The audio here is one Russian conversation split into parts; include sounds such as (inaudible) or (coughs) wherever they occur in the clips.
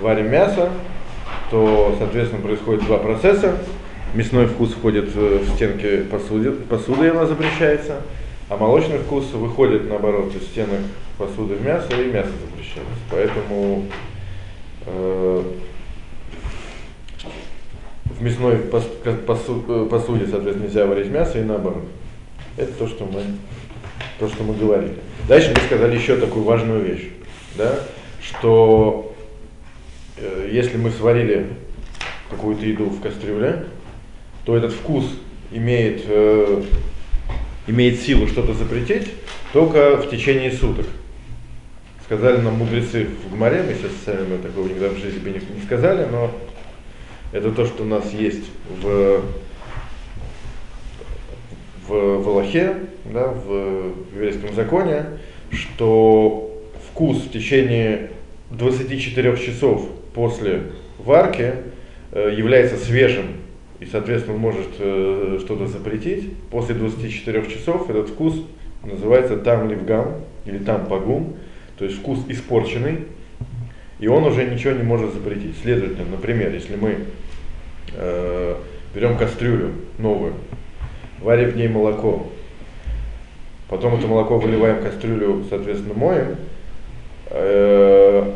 варим мясо, то, соответственно, происходит два процесса. Мясной вкус входит в стенки посуды, посуды она запрещается, а молочный вкус выходит, наоборот, из стенок посуды в мясо, и мясо запрещается. Поэтому э, в мясной посуде, соответственно, нельзя варить мясо и наоборот. Это то, что мы, то, что мы говорили. Дальше мы сказали еще такую важную вещь, да, что э, если мы сварили какую-то еду в кастрюле, то этот вкус имеет, э, имеет силу что-то запретить только в течение суток. Сказали нам мудрецы в Гмаре, мы сейчас сами такого никогда в жизни бы не, сказали, но это то, что у нас есть в, в, в Аллахе, да, в, в еврейском законе, что вкус в течение 24 часов после варки э, является свежим и, соответственно, может э, что-то запретить. После 24 часов этот вкус называется там ливгам или там пагум, то есть вкус испорченный, и он уже ничего не может запретить. Следовательно, например, если мы э, берем кастрюлю новую, варим в ней молоко, потом это молоко выливаем в кастрюлю, соответственно, моем, э,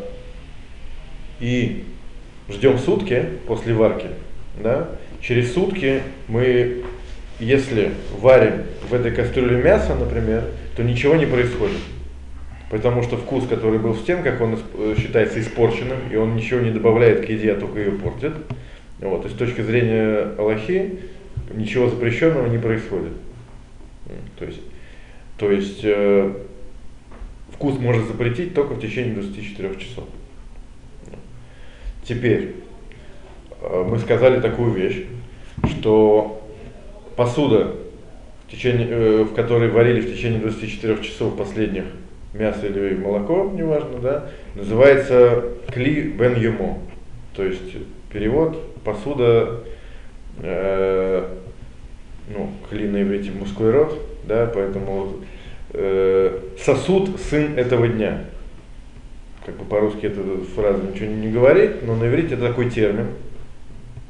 и ждем сутки после варки, да, через сутки мы, если варим в этой кастрюле мясо, например, то ничего не происходит потому что вкус, который был в стенках, он э, считается испорченным, и он ничего не добавляет к еде, а только ее портит. Вот. И с точки зрения Аллахи ничего запрещенного не происходит. То есть, то есть э, вкус можно запретить только в течение 24 часов. Теперь, э, мы сказали такую вещь, что посуда, в, течение, э, в которой варили в течение 24 часов последних мясо или молоко, неважно, да, называется кли бен юмо. То есть перевод посуда, э, ну, кли на иврите мужской род, да, поэтому э, сосуд сын этого дня. Как бы по-русски эта фраза ничего не говорит, но на иврите это такой термин.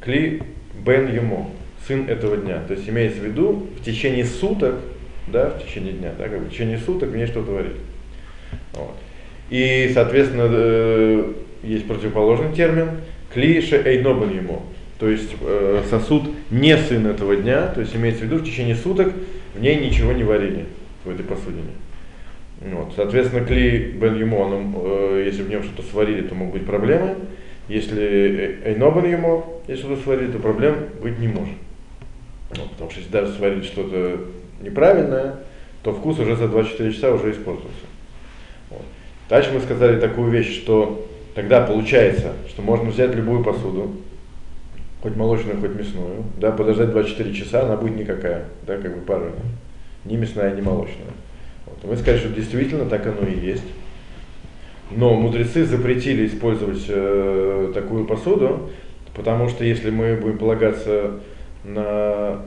Кли бен юмо, сын этого дня. То есть имеется в виду в течение суток, да, в течение дня, да, как бы в течение суток в ней что-то варить. Вот. И, соответственно, э, есть противоположный термин клише эйнобан ему. То есть э, сосуд не сын этого дня, то есть имеется в виду, в течение суток в ней ничего не варили в этой посудине. Вот. Соответственно, кли бен ему, оно, э, если в нем что-то сварили, то могут быть проблемы. Если эйнобан ему, если что-то сварили, то проблем быть не может. Вот, потому что если даже сварили что-то неправильное, то вкус уже за 24 часа уже испортился. Дальше мы сказали такую вещь, что тогда получается, что можно взять любую посуду, хоть молочную, хоть мясную, да, подождать 24 часа, она будет никакая, да, как бы парная, ни мясная, ни молочная. Мы сказали, что действительно так оно и есть. Но мудрецы запретили использовать э, такую посуду, потому что если мы будем полагаться на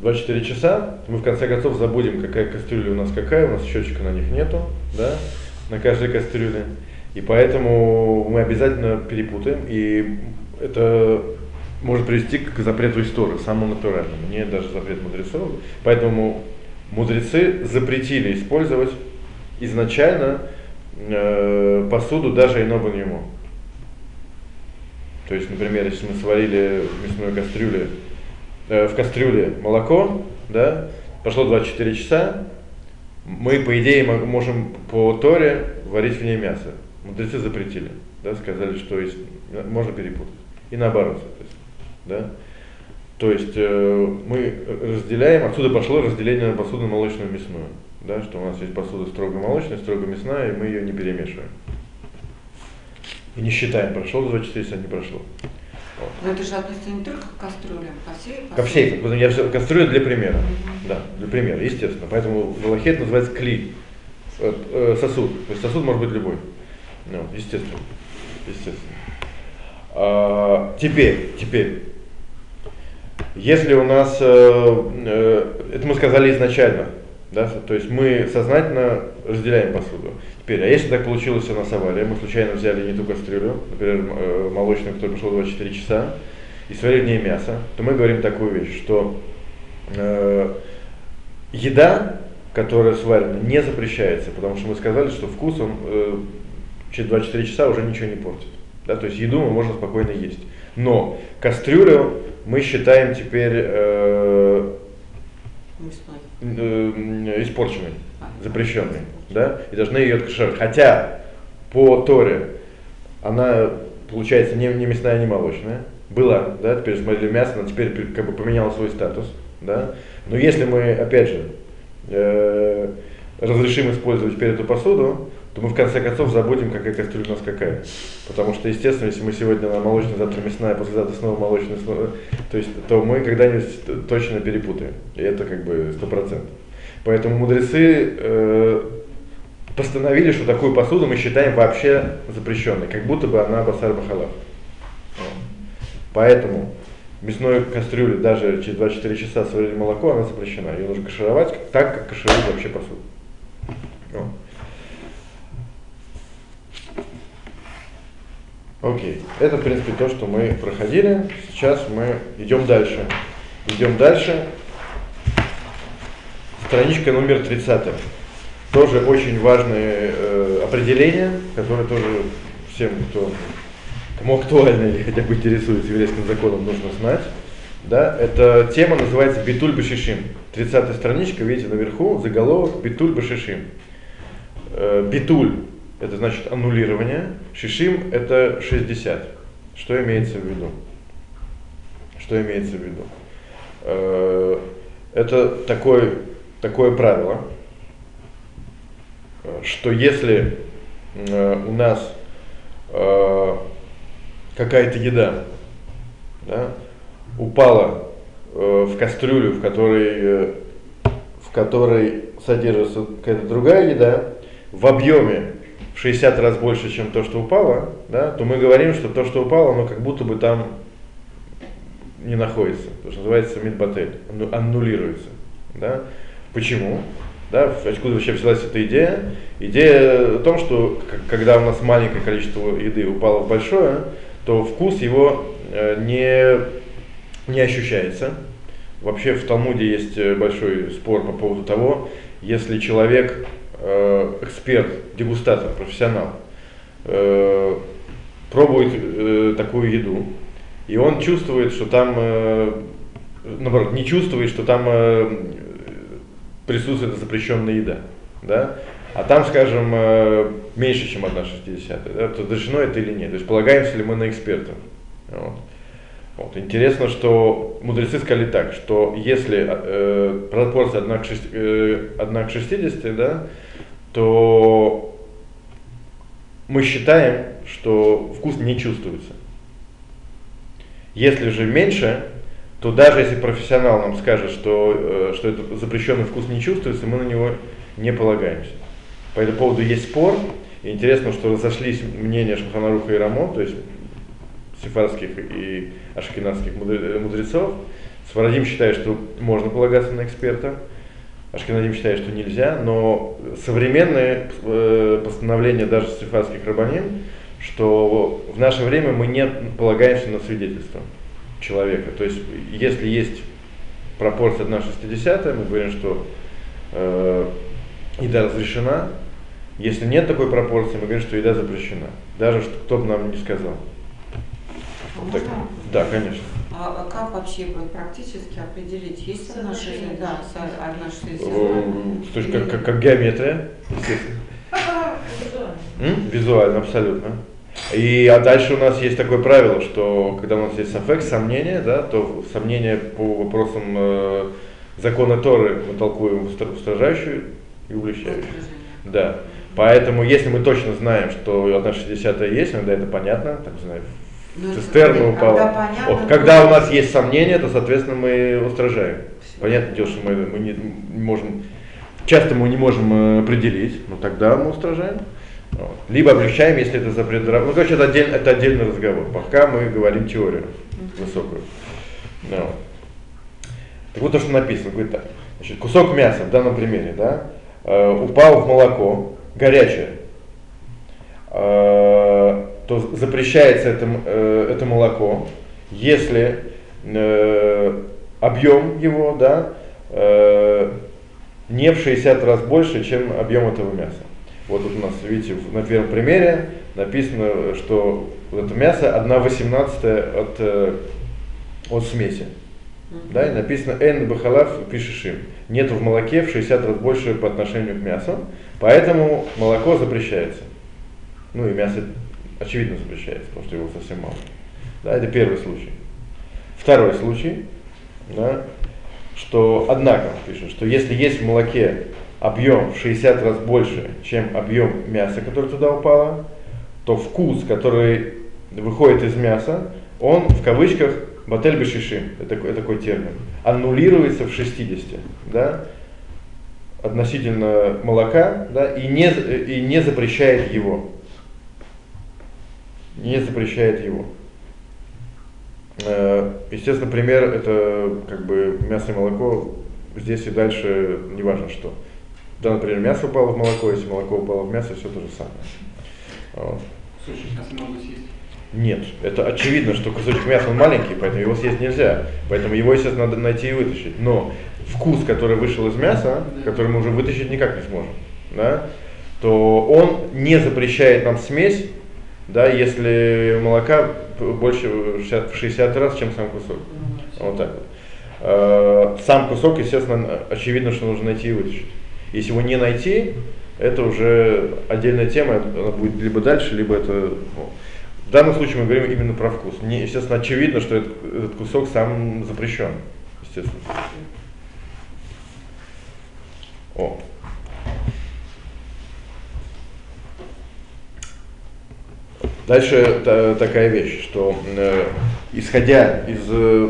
24 часа, мы в конце концов забудем, какая кастрюля у нас какая, у нас счетчика на них нету, да, на каждой кастрюле. И поэтому мы обязательно перепутаем, и это может привести к запрету истории, самому натуральному, не даже запрет мудрецов. Поэтому мудрецы запретили использовать изначально э, посуду даже иного ему. То есть, например, если мы сварили в мясной кастрюле, э, в кастрюле молоко, да, прошло 24 часа, мы, по идее, можем по Торе варить в ней мясо. Мудрецы запретили, да, сказали, что есть, можно перепутать. И наоборот, соответственно. Да? То есть э, мы разделяем, отсюда пошло разделение на посуду молочную и мясную. Да, что у нас есть посуда строго молочная, строго мясная, и мы ее не перемешиваем. И не считаем, прошло 24 часа, не прошло. Но это же относится не только к кастрюлям, ко всей Ко всей. Я все, кастрюля для примера. Угу. Да, для примера, естественно. Поэтому в Аллахе это называется кли, э, э, сосуд. То есть сосуд может быть любой. Ну, естественно. Естественно. А, теперь, теперь. Если у нас, э, э, это мы сказали изначально, да, то есть мы сознательно разделяем посуду. Теперь, а если так получилось у нас авария, мы случайно взяли не ту кастрюлю, например, э, молочную, которая прошла 24 часа, и сварили в ней мясо, то мы говорим такую вещь, что э, еда, которая сварена, не запрещается, потому что мы сказали, что вкус он э, через 24 часа уже ничего не портит. Да, то есть еду мы можем спокойно есть. Но кастрюлю мы считаем теперь э, э, испорченной, запрещенной, да, и должны ее откашировать. Хотя по Торе она получается не, не мясная, не молочная. Была, да, теперь смотрели мясо, но теперь как бы поменяла свой статус, да. Но если мы, опять же, э, разрешим использовать теперь эту посуду, то мы в конце концов забудем, какая кастрюля у нас какая. Потому что, естественно, если мы сегодня на молочная, завтра мясная, послезавтра снова молочная, снова, то есть, то мы когда-нибудь точно перепутаем. И это как бы сто процентов. Поэтому мудрецы э, постановили, что такую посуду мы считаем вообще запрещенной, как будто бы она басар бахалав. Поэтому мясной кастрюле даже через 24 часа сварили молоко, она запрещена. Ее нужно кашировать так, как кашируют вообще посуду. Окей, это в принципе то, что мы проходили. Сейчас мы идем дальше. Идем дальше. Страничка номер 30. Тоже очень важное э, определение, которое тоже всем, кто кому актуально или хотя бы интересуется еврейским законом, нужно знать. Да, эта тема называется Битуль Башишим. 30 страничка, видите, наверху заголовок Битуль Башишим. Э, битуль это значит аннулирование, Шишим это 60. Что имеется в виду? Что имеется в виду? Э, это такое, такое правило, что если э, у нас э, какая-то еда да, упала в кастрюлю, в которой, в которой содержится какая-то другая еда, в объеме 60 раз больше, чем то, что упало, да, то мы говорим, что то, что упало, оно как будто бы там не находится. То, что называется мидбатель, аннулируется. Да. Почему? Да, откуда вообще взялась эта идея? Идея в том, что когда у нас маленькое количество еды упало в большое, то вкус его э, не, не ощущается. Вообще в Талмуде есть э, большой спор по поводу того, если человек э, эксперт, дегустатор, профессионал, э, пробует э, такую еду, и он чувствует, что там, э, наоборот, не чувствует, что там э, присутствует запрещенная еда, да, а там, скажем, э, меньше, чем 1,60, да, то разрешено это или нет, то есть полагаемся ли мы на экспертов. Вот. Вот. Интересно, что мудрецы сказали так, что если э, пропорция 1 к, 6, э, 1 к 60, да, то мы считаем, что вкус не чувствуется. Если же меньше, то даже если профессионал нам скажет, что, э, что этот запрещенный вкус не чувствуется, мы на него не полагаемся. По этому поводу есть спор. И интересно, что разошлись мнения Шаханаруха и Рамо, то есть сефарских и ашкенадских мудрецов. Сварадим считает, что можно полагаться на эксперта, Ашкенадим считает, что нельзя, но современные э, постановления даже сефардских рабаним, что в наше время мы не полагаемся на свидетельство человека. То есть, если есть пропорция 1,60, мы говорим, что э, еда разрешена. Если нет такой пропорции, мы говорим, что еда запрещена. Даже что кто бы нам не сказал. А так, да, конечно. А, а как вообще практически определить, есть жизнь, да, одна жизнь? То есть как, как, как геометрия, естественно. Визуально, абсолютно. И а дальше у нас есть такое правило, что когда у нас есть аффект, сомнение, да, то сомнение по вопросам э, закона Торы мы толкуем устражающую и увлечающую. Да. Поэтому, если мы точно знаем, что 1,60 есть, иногда это понятно, так знаю, ну, цистерна упала. Когда, понятно, вот, когда у нас есть сомнения, то, соответственно, мы устражаем. Понятное дело, что мы, мы не, не можем, часто мы не можем э, определить, но тогда мы устражаем. Вот. Либо облегчаем, если это запрет. Ну, короче, это, отдель, это отдельный разговор. Пока мы говорим теорию высокую. Ну, вот. Так вот то, что написано, говорит так. Значит, кусок мяса в данном примере, да, э, упал в молоко, горячее, э, то запрещается это, э, это молоко, если э, объем его да, э, не в 60 раз больше, чем объем этого мяса. Вот тут у нас, видите, на первом примере написано, что вот это мясо 1 18 от, от смеси. Да, и написано «эн бахалав пишешим». Нет в молоке в 60 раз больше по отношению к мясу, поэтому молоко запрещается. Ну и мясо очевидно запрещается, потому что его совсем мало. Да, это первый случай. Второй случай, да, что, однако, пишет, что если есть в молоке объем в 60 раз больше, чем объем мяса, который туда упало, то вкус, который выходит из мяса, он в кавычках батель бешишим, это, это такой термин, аннулируется в 60, да, относительно молока, да, и не, и не запрещает его. Не запрещает его. Э, естественно, пример это как бы мясо и молоко здесь и дальше не важно что. Да, например, мясо упало в молоко, если молоко упало в мясо, все то же самое. Вот. Кусочек мяса можно съесть? Нет, это очевидно, что кусочек мяса он маленький, поэтому его съесть нельзя. Поэтому его, естественно, надо найти и вытащить. Но вкус, который вышел из мяса, который мы уже вытащить никак не сможем, да, то он не запрещает нам смесь, да, если молока больше в 60, в 60 раз, чем сам кусок. Вот так вот. Э, сам кусок, естественно, очевидно, что нужно найти и вытащить. Если его не найти, это уже отдельная тема, она будет либо дальше, либо это... Ну, в данном случае мы говорим именно про вкус. Не, естественно, очевидно, что этот, этот кусок сам запрещен. Естественно. О. Дальше та, такая вещь, что э, исходя из, э,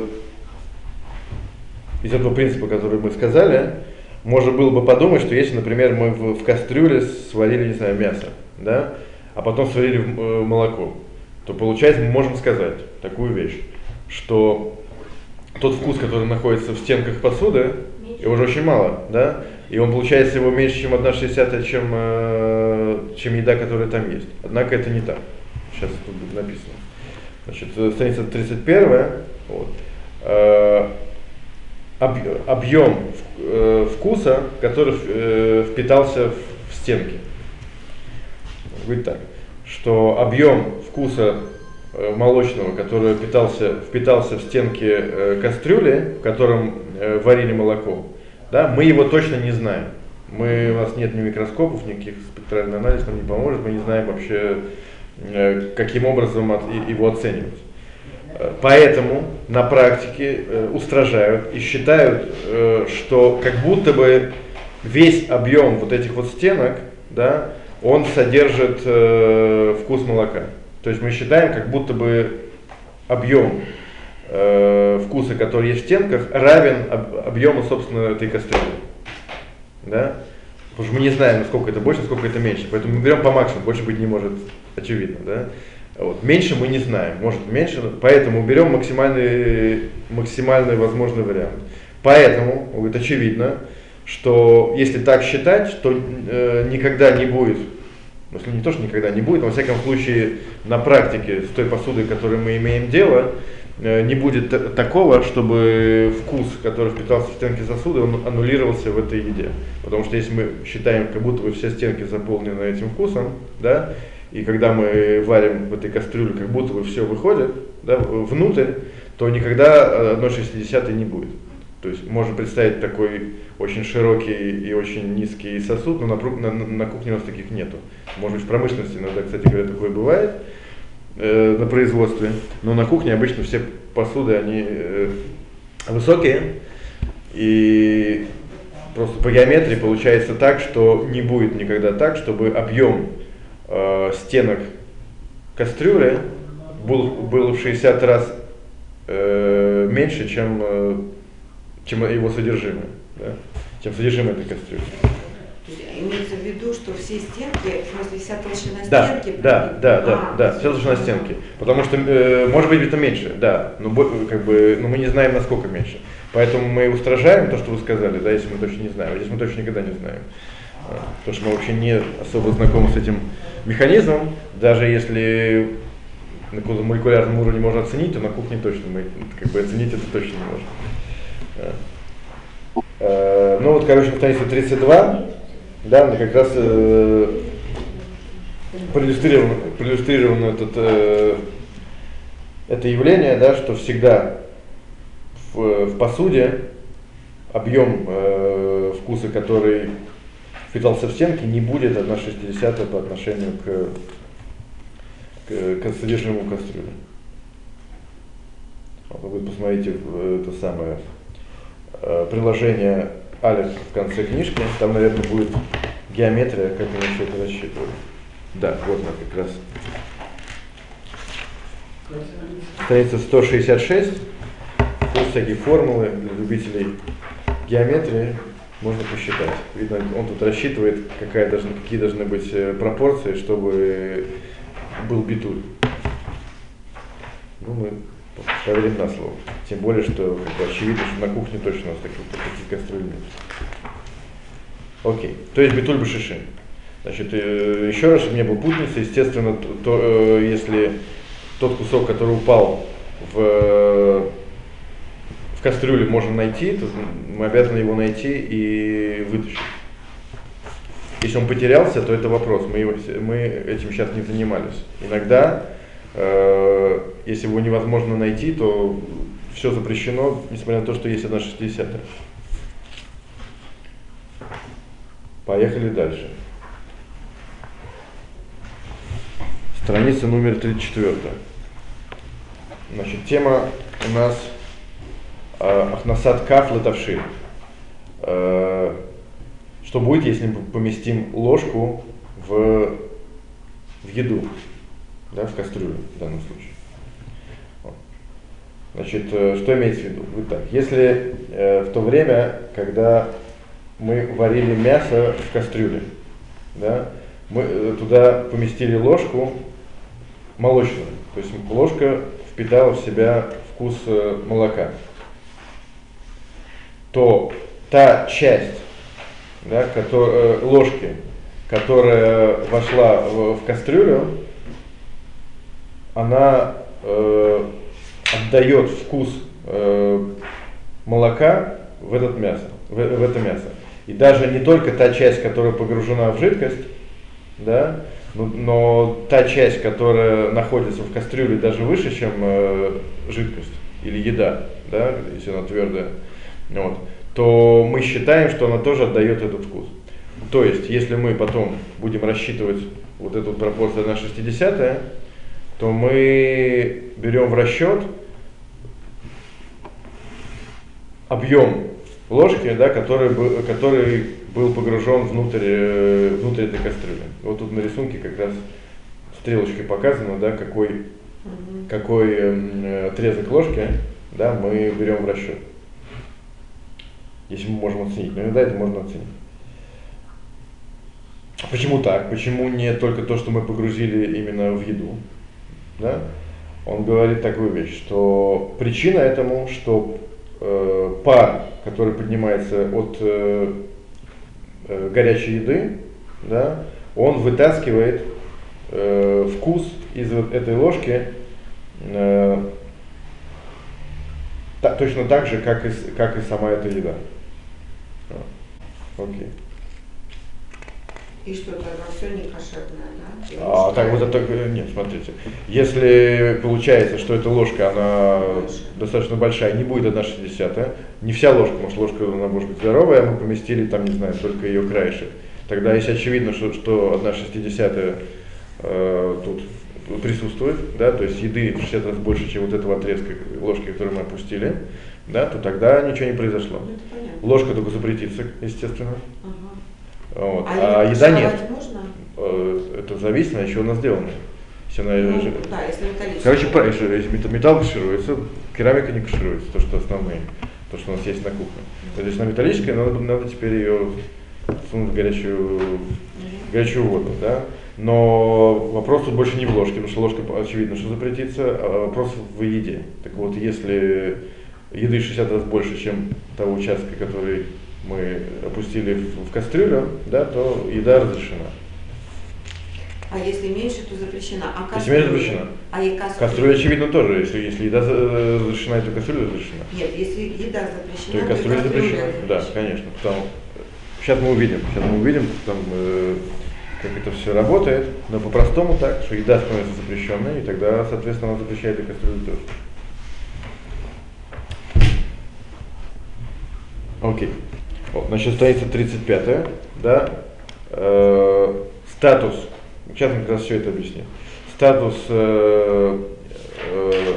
из этого принципа, который мы сказали, можно было бы подумать, что если, например, мы в, в кастрюле сварили, не знаю, мясо, да, а потом сварили в, э, молоко, то получается мы можем сказать такую вещь, что тот вкус, который находится в стенках посуды, его уже очень мало, да, и он получается его меньше, чем 1,60, чем, э, чем еда, которая там есть. Однако это не так. Сейчас будет написано. Значит, э, страница 31, вот. Э, объем э, вкуса, который э, впитался в стенки. Говорит так, что объем вкуса молочного, который впитался, впитался в стенки кастрюли, в котором варили молоко, да, мы его точно не знаем. Мы, у нас нет ни микроскопов, никаких спектральный анализ нам не поможет, мы не знаем вообще, каким образом его оценивать. Поэтому на практике э, устражают и считают, э, что как будто бы весь объем вот этих вот стенок, да, он содержит э, вкус молока. То есть мы считаем, как будто бы объем э, вкуса, который есть в стенках, равен об, объему, собственно, этой кастрюли. Да? Потому что мы не знаем, насколько это больше, насколько это меньше. Поэтому мы берем по максимуму, больше быть не может, очевидно. Да? Вот. Меньше мы не знаем, может меньше, поэтому берем максимальный, максимальный возможный вариант. Поэтому, говорит, очевидно, что если так считать, то э, никогда не будет, ну, если не то, что никогда не будет, но во всяком случае на практике с той посудой, которой мы имеем дело, э, не будет такого, чтобы вкус, который впитался в стенки сосуда, он аннулировался в этой еде. Потому что если мы считаем, как будто бы все стенки заполнены этим вкусом, да, и когда мы варим в этой кастрюле, как будто бы все выходит да, внутрь, то никогда 1,60 не будет. То есть можно представить такой очень широкий и очень низкий сосуд, но на, на, на кухне у нас таких нету. Может быть в промышленности иногда, кстати говоря, такое бывает э, на производстве, но на кухне обычно все посуды, они э, высокие, и просто по геометрии получается так, что не будет никогда так, чтобы объем э, стенок кастрюли был, был в 60 раз э, меньше, чем, э, чем его содержимое, да? чем содержимое этой кастрюли. Имеется в виду, что все стенки, в смысле вся толщина да, стенки? Да, да, да, а, да, вся толщина стенки. Потому что, э, может быть, это меньше, да, но, как бы, но мы не знаем, насколько меньше. Поэтому мы устражаем то, что вы сказали, да, если мы точно не знаем. Здесь мы точно никогда не знаем. Потому что мы вообще не особо знакомы с этим механизмом, даже если на каком-то молекулярном уровне можно оценить, то на кухне точно мы как бы оценить это точно не можем. Э, ну вот, короче, на странице 32, да, мне как раз э, проиллюстрировано, проиллюстрировано этот, э, это явление, да, что всегда в, в посуде объем э, вкуса, который впитался в стенки, не будет 1,60 по отношению к, к, к содержимому кастрюли. Вот вы посмотрите э, это самое э, приложение Алекс в конце книжки, там, наверное, будет геометрия, как мы все это рассчитывали. Да, вот она как раз. Страница 166. Тут всякие формулы для любителей геометрии можно посчитать. Видно, он тут рассчитывает, какая должна, какие должны быть э, пропорции, чтобы был битуль. Ну, мы поверим на слово. Тем более, что бы, очевидно, что на кухне точно у нас таких, таких кастрюль нет. Окей. То есть битуль башишин. Значит, э, еще раз, чтобы не было естественно, то, э, если тот кусок, который упал в, в кастрюле, можно найти, то мы обязаны его найти и вытащить. Если он потерялся, то это вопрос. Мы, его, мы этим сейчас не занимались. Иногда, э, если его невозможно найти, то все запрещено, несмотря на то, что есть одна шестидесятая. Поехали дальше. Страница номер 34. Значит, тема у нас э, Ахнасад Каф Латавши. Э, что будет, если мы поместим ложку в, в еду, да, в кастрюлю в данном случае? Значит, э, что имеется в виду? Вот так. Если э, в то время, когда мы варили мясо в кастрюле, да, мы э, туда поместили ложку молочную, то есть ложка впитала в себя вкус э, молока, то та часть да, который, э, ложки, которая вошла в, в кастрюлю, она э, отдает вкус э, молока в этот мясо, в, в это мясо. И даже не только та часть, которая погружена в жидкость, да, но, но та часть, которая находится в кастрюле даже выше, чем э, жидкость или еда, да, если она твердая, вот, то мы считаем, что она тоже отдает этот вкус. То есть, если мы потом будем рассчитывать вот эту пропорцию на 60 то мы берем в расчет объем ложки, да, который, был, который был погружен внутрь, э, внутрь этой кастрюли. Вот тут на рисунке как раз стрелочкой показано, да, какой, какой э, отрезок ложки да, мы берем в расчет. Если мы можем оценить. Но иногда это можно оценить. Почему так? Почему не только то, что мы погрузили именно в еду? Да? Он говорит такую вещь, что причина этому, что э, пар, который поднимается от э, э, горячей еды, да, он вытаскивает э, вкус из вот этой ложки э, та, точно так же, как и, как и сама эта еда. Окей. И что тогда все не кошерное, да? А, так вот это, нет, смотрите, если получается, что эта ложка, она Больше. достаточно большая, не будет 1,60, не вся ложка, может ложка она может быть здоровая, а мы поместили там, не знаю, только ее краешек. Тогда если очевидно, что, что 1,60 э, тут присутствует, да, то есть еды в 60 раз больше, чем вот этого отрезка ложки, которую мы опустили, да, то тогда ничего не произошло. Ну, Ложка только запретится, естественно. Ага. Вот. А, а еда нет. Можно? Э, это зависит, от чего она сделана. Если она, ну, да, если Короче, правильно, если металл кашируется, керамика не кашируется, то, что основные, то, что у нас есть на кухне. То есть, она металлическая, надо, надо теперь ее сунуть в горячую, в горячую воду, да. Но вопрос тут больше не в ложке, потому что ложка очевидно, что запретится, а вопрос в еде. Так вот, если еды 60 раз больше, чем того участка, который мы опустили в, в кастрюлю, да, то еда разрешена. А если меньше, то запрещена. А Если меньше, запрещена. А и кастрюля? Кастрюля, очевидно, тоже. Если, если еда разрешена, то кастрюля разрешена. Нет, если еда запрещена, То и кастрюля запрещена. Да, конечно. Потому, сейчас мы увидим, сейчас мы увидим, там, э, как это все работает, но по-простому так, что еда становится запрещенной, и тогда, соответственно, она запрещает и кастрюлю тоже. Окей. Вот, значит, страница 35, да, Э, статус, сейчас мы как раз все это объясним. Статус э, э,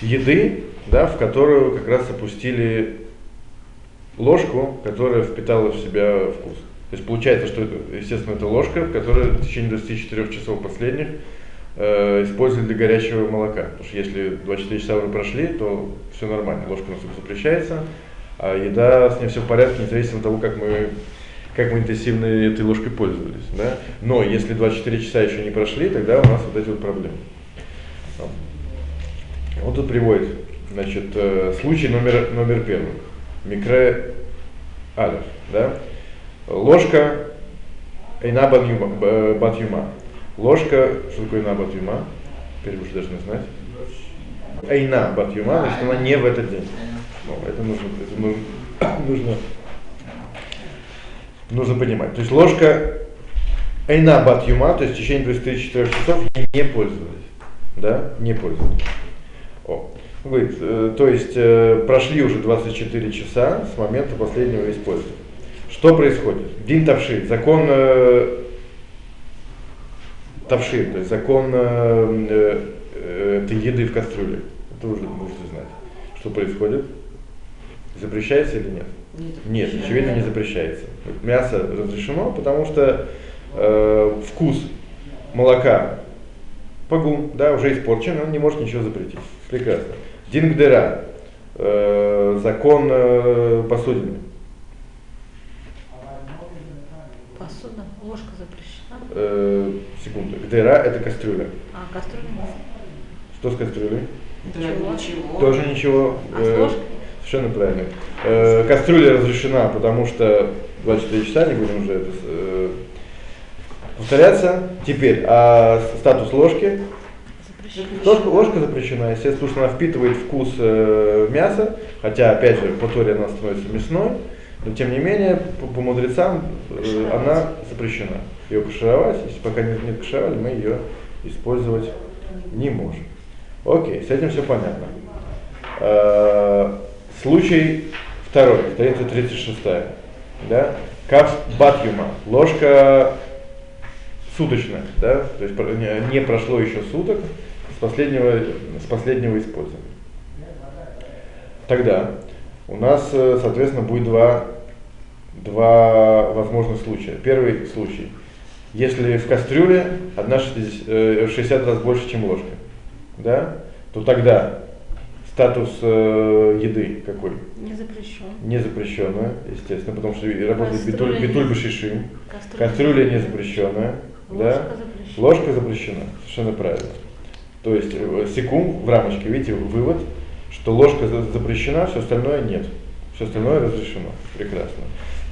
еды, да, в которую как раз опустили ложку, которая впитала в себя вкус. То есть получается, что это, естественно, это ложка, которая в течение 24 часов последних э, использовали для горячего молока. Потому что если 24 часа уже прошли, то все нормально, ложка у нас запрещается, а еда с ней все в порядке, независимо от того, как мы, как мы интенсивно этой ложкой пользовались. Да? Но если 24 часа еще не прошли, тогда у нас вот эти вот проблемы. Вот тут приводит, значит, э, случай номер, номер первый. Микре алиф, да? Ложка эйна батюма. Ложка, что такое эйна? Теперь вы уже должны знать. Эйна батюма, значит, она не в этот день. Ну, это нужно, это нужно, (coughs) нужно, нужно понимать. То есть ложка эйна батюма, то есть в течение 24 часов не пользовались. Да, не пользовались. О. Говорит, э, то есть э, прошли уже 24 часа с момента последнего использования. Что происходит? Дин Тавшир, закон э, Тавшир, то есть закон э, еды в кастрюле. Это уже нужно знать. Что происходит? Запрещается или нет? Нет, очевидно не запрещается. Мясо разрешено, потому что э, вкус молока погум, да, уже испорчен, он не может ничего запретить. Прекрасно. Дингдера, э, закон э, посудины. Посуда, ложка запрещена. Э, секунду. Гдера это кастрюля. А, кастрюля? Что с кастрюлей? Для ничего. Тоже ничего. А с э? Совершенно правильно. Э, кастрюля разрешена, потому что 24 часа, не будем уже это э, повторяться. Теперь, а статус ложки? Запрещена. Ложка, ложка запрещена, естественно, потому что она впитывает вкус э, мяса, хотя, опять же, по Торе она становится мясной, но тем не менее, по, по мудрецам э, она запрещена. Ее кашировать, если пока не, не кашировали, мы ее использовать не можем. Окей, с этим все понятно. Э, случай второй, страница 36. Да? Кав батюма, ложка суточная, да? то есть не- прошло еще суток с последнего, с последнего использования. Тогда у нас, э, соответственно, будет два, два возможных случая. Первый случай. Если в кастрюле одна 60, э, 60 раз больше, чем ложка, да, то тогда статус э, еды какой? Не запрещен. Не запрещенная, естественно, потому что работает битуль, битуль башишим. Кастрюля, Кастрюля не запрещенная, Ложка да? запрещена. Ложка запрещена, совершенно правильно. То есть э, секунд в рамочке, видите, вывод, что ложка за- запрещена, все остальное нет. Все остальное разрешено. Прекрасно.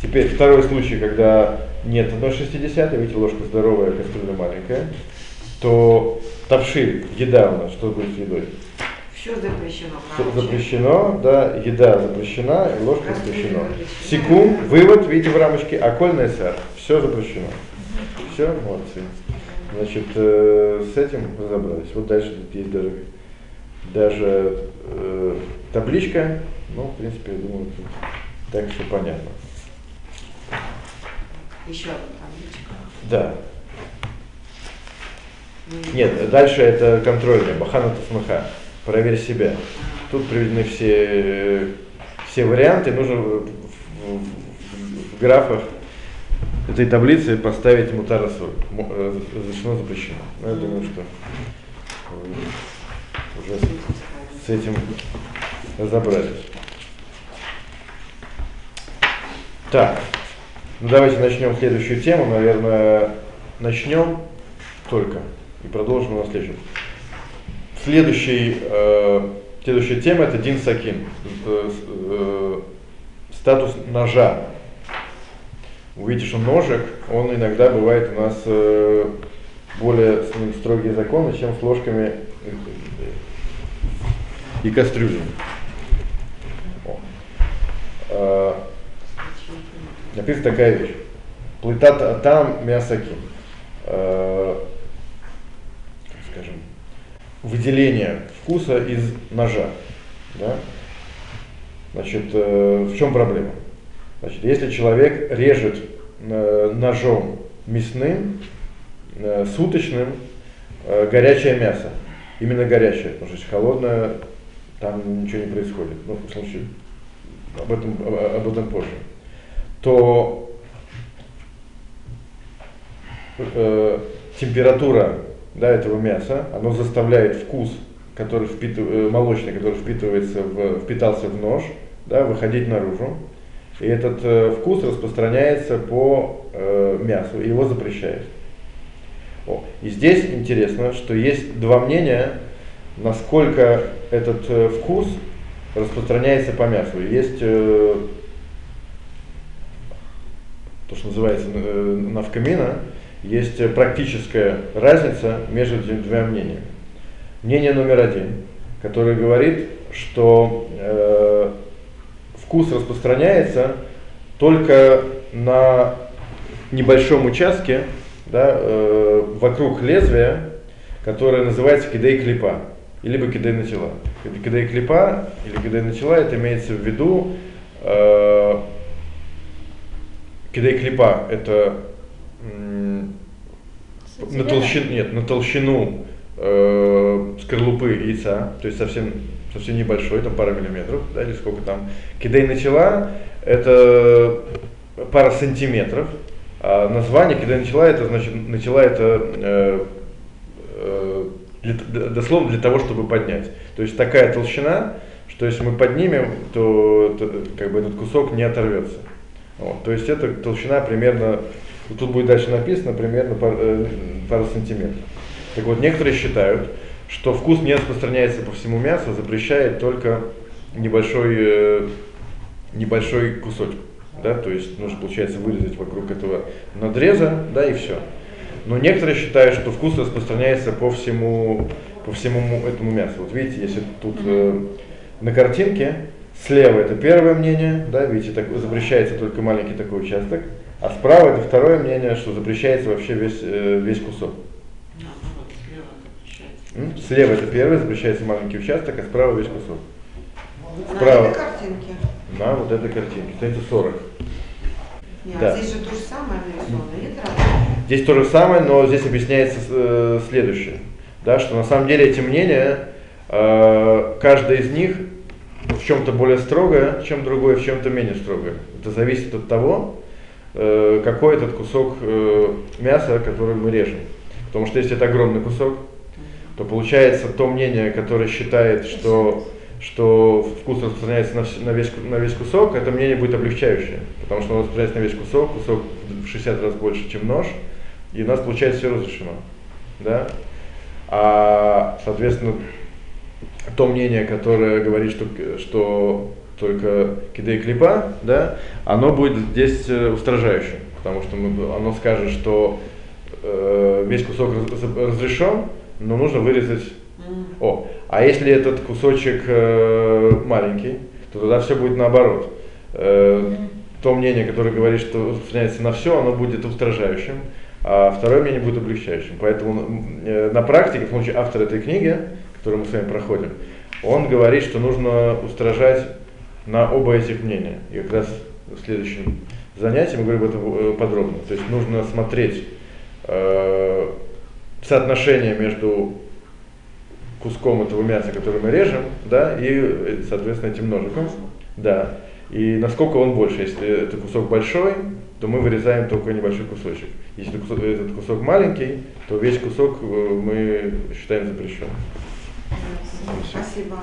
Теперь второй случай, когда нет 1,60, видите, ложка здоровая, кастрюля маленькая, то тавши, еда у нас, что будет с едой? Все запрещено. Короче. запрещено, да, еда запрещена, и ложка запрещена. Секунд, вывод, видите в рамочке, окольный сэр, все запрещено. Все, молодцы. Значит, э, с этим разобрались. Вот дальше есть даже, даже э, табличка, ну, в принципе, я думаю, тут так все понятно. Еще одна табличка. Да. Нет, дальше это контрольная, Бахана Тасмаха. Проверь себя. Тут приведены все, все варианты. Нужно в, в- в- графах этой таблицы поставить мутара соль. Му- э, Разрешено, запрещено. Ну, я думаю, что уже с этим разобрались. Так, ну давайте начнем следующую тему. Наверное, начнем только и продолжим на следующем. Следующий, э, следующая тема это Дин Сакин. Э, э, статус ножа. Увидите, что ножик, он иногда бывает у нас э, более с ним строгие законы, чем с ложками и кастрюлями. Э, написана такая вещь. Плита там мясаки. Э, скажем, выделение вкуса из ножа. Да? Значит, э, в чем проблема? Значит, если человек режет э, ножом мясным, э, суточным, горячее мясо, именно горячее, потому что холодное, там ничего не происходит. Ну, в случае, об этом, об этом позже. То э, температура да, этого мяса, оно заставляет вкус, который впитыв, э, молочный, который впитывается в, впитался в нож, да, выходить наружу. И этот э, вкус распространяется по э, мясу, и его запрещают. О, и здесь интересно, что есть два мнения, насколько этот э, вкус распространяется по мясу. Есть э, то, что называется э, навкамина, есть практическая разница между этими двумя мнениями. Мнение номер один, которое говорит, что э, вкус распространяется только на небольшом участке да, э, вокруг лезвия, которое называется кидей клипа, либо кидей начала. Кидей клипа или кидей начала, это имеется в виду э, кидей клипа, это на толщину, нет, на толщину э, скорлупы яйца, то есть совсем, совсем небольшой, там пара миллиметров, да, или сколько там. Кидей начала, это пара сантиметров, а название кидей начала, это значит, начала это э, э, для, дословно для того, чтобы поднять. То есть такая толщина, что если мы поднимем, то, то как бы этот кусок не оторвется. Вот, то есть эта толщина примерно тут будет дальше написано примерно пар, э, пару сантиметров. Так вот, некоторые считают, что вкус не распространяется по всему мясу, запрещает только небольшой, э, небольшой кусочек. Да, то есть нужно, получается, вырезать вокруг этого надреза, да, и все. Но некоторые считают, что вкус распространяется по всему, по всему этому мясу. Вот видите, если тут э, на картинке слева это первое мнение, да, видите, так, запрещается только маленький такой участок, а справа это второе мнение, что запрещается вообще весь, э, весь кусок. Слева это первое, запрещается маленький участок, а справа весь кусок. Справа. На этой картинке. На вот этой картинке. Это 40. Нет, а да. здесь же то же самое нарисовано, Здесь то же самое, но здесь объясняется э, следующее. Да, что на самом деле эти мнения, э, каждое из них в чем-то более строгое, чем другое, в чем-то менее строгое. Это зависит от того, Э, какой этот кусок э, мяса, который мы режем. Потому что если это огромный кусок, то получается то мнение, которое считает, что, что вкус распространяется на, на, весь, на весь кусок, это мнение будет облегчающее. Потому что он распространяется на весь кусок, кусок в 60 раз больше, чем нож, и у нас получается все разрешено. Да? А, соответственно, то мнение, которое говорит, что, что только кидей клипа, да, оно будет здесь э, устражающим, потому что мы, оно скажет, что э, весь кусок разрешен, но нужно вырезать. О, а если этот кусочек э, маленький, то тогда все будет наоборот. Э, то мнение, которое говорит, что распространяется на все, оно будет устражающим, а второе мнение будет облегчающим. Поэтому э, на практике, в случае автора этой книги, которую мы с вами проходим, он говорит, что нужно устражать на оба этих мнения. И как раз в следующем занятии мы говорим об этом э, подробно. То есть нужно смотреть э, соотношение между куском этого мяса, который мы режем, да, и, э, соответственно, этим ножиком. Да. И насколько он больше. Если это кусок большой, то мы вырезаем только небольшой кусочек. Если этот кусок маленький, то весь кусок э, мы считаем запрещенным. Спасибо.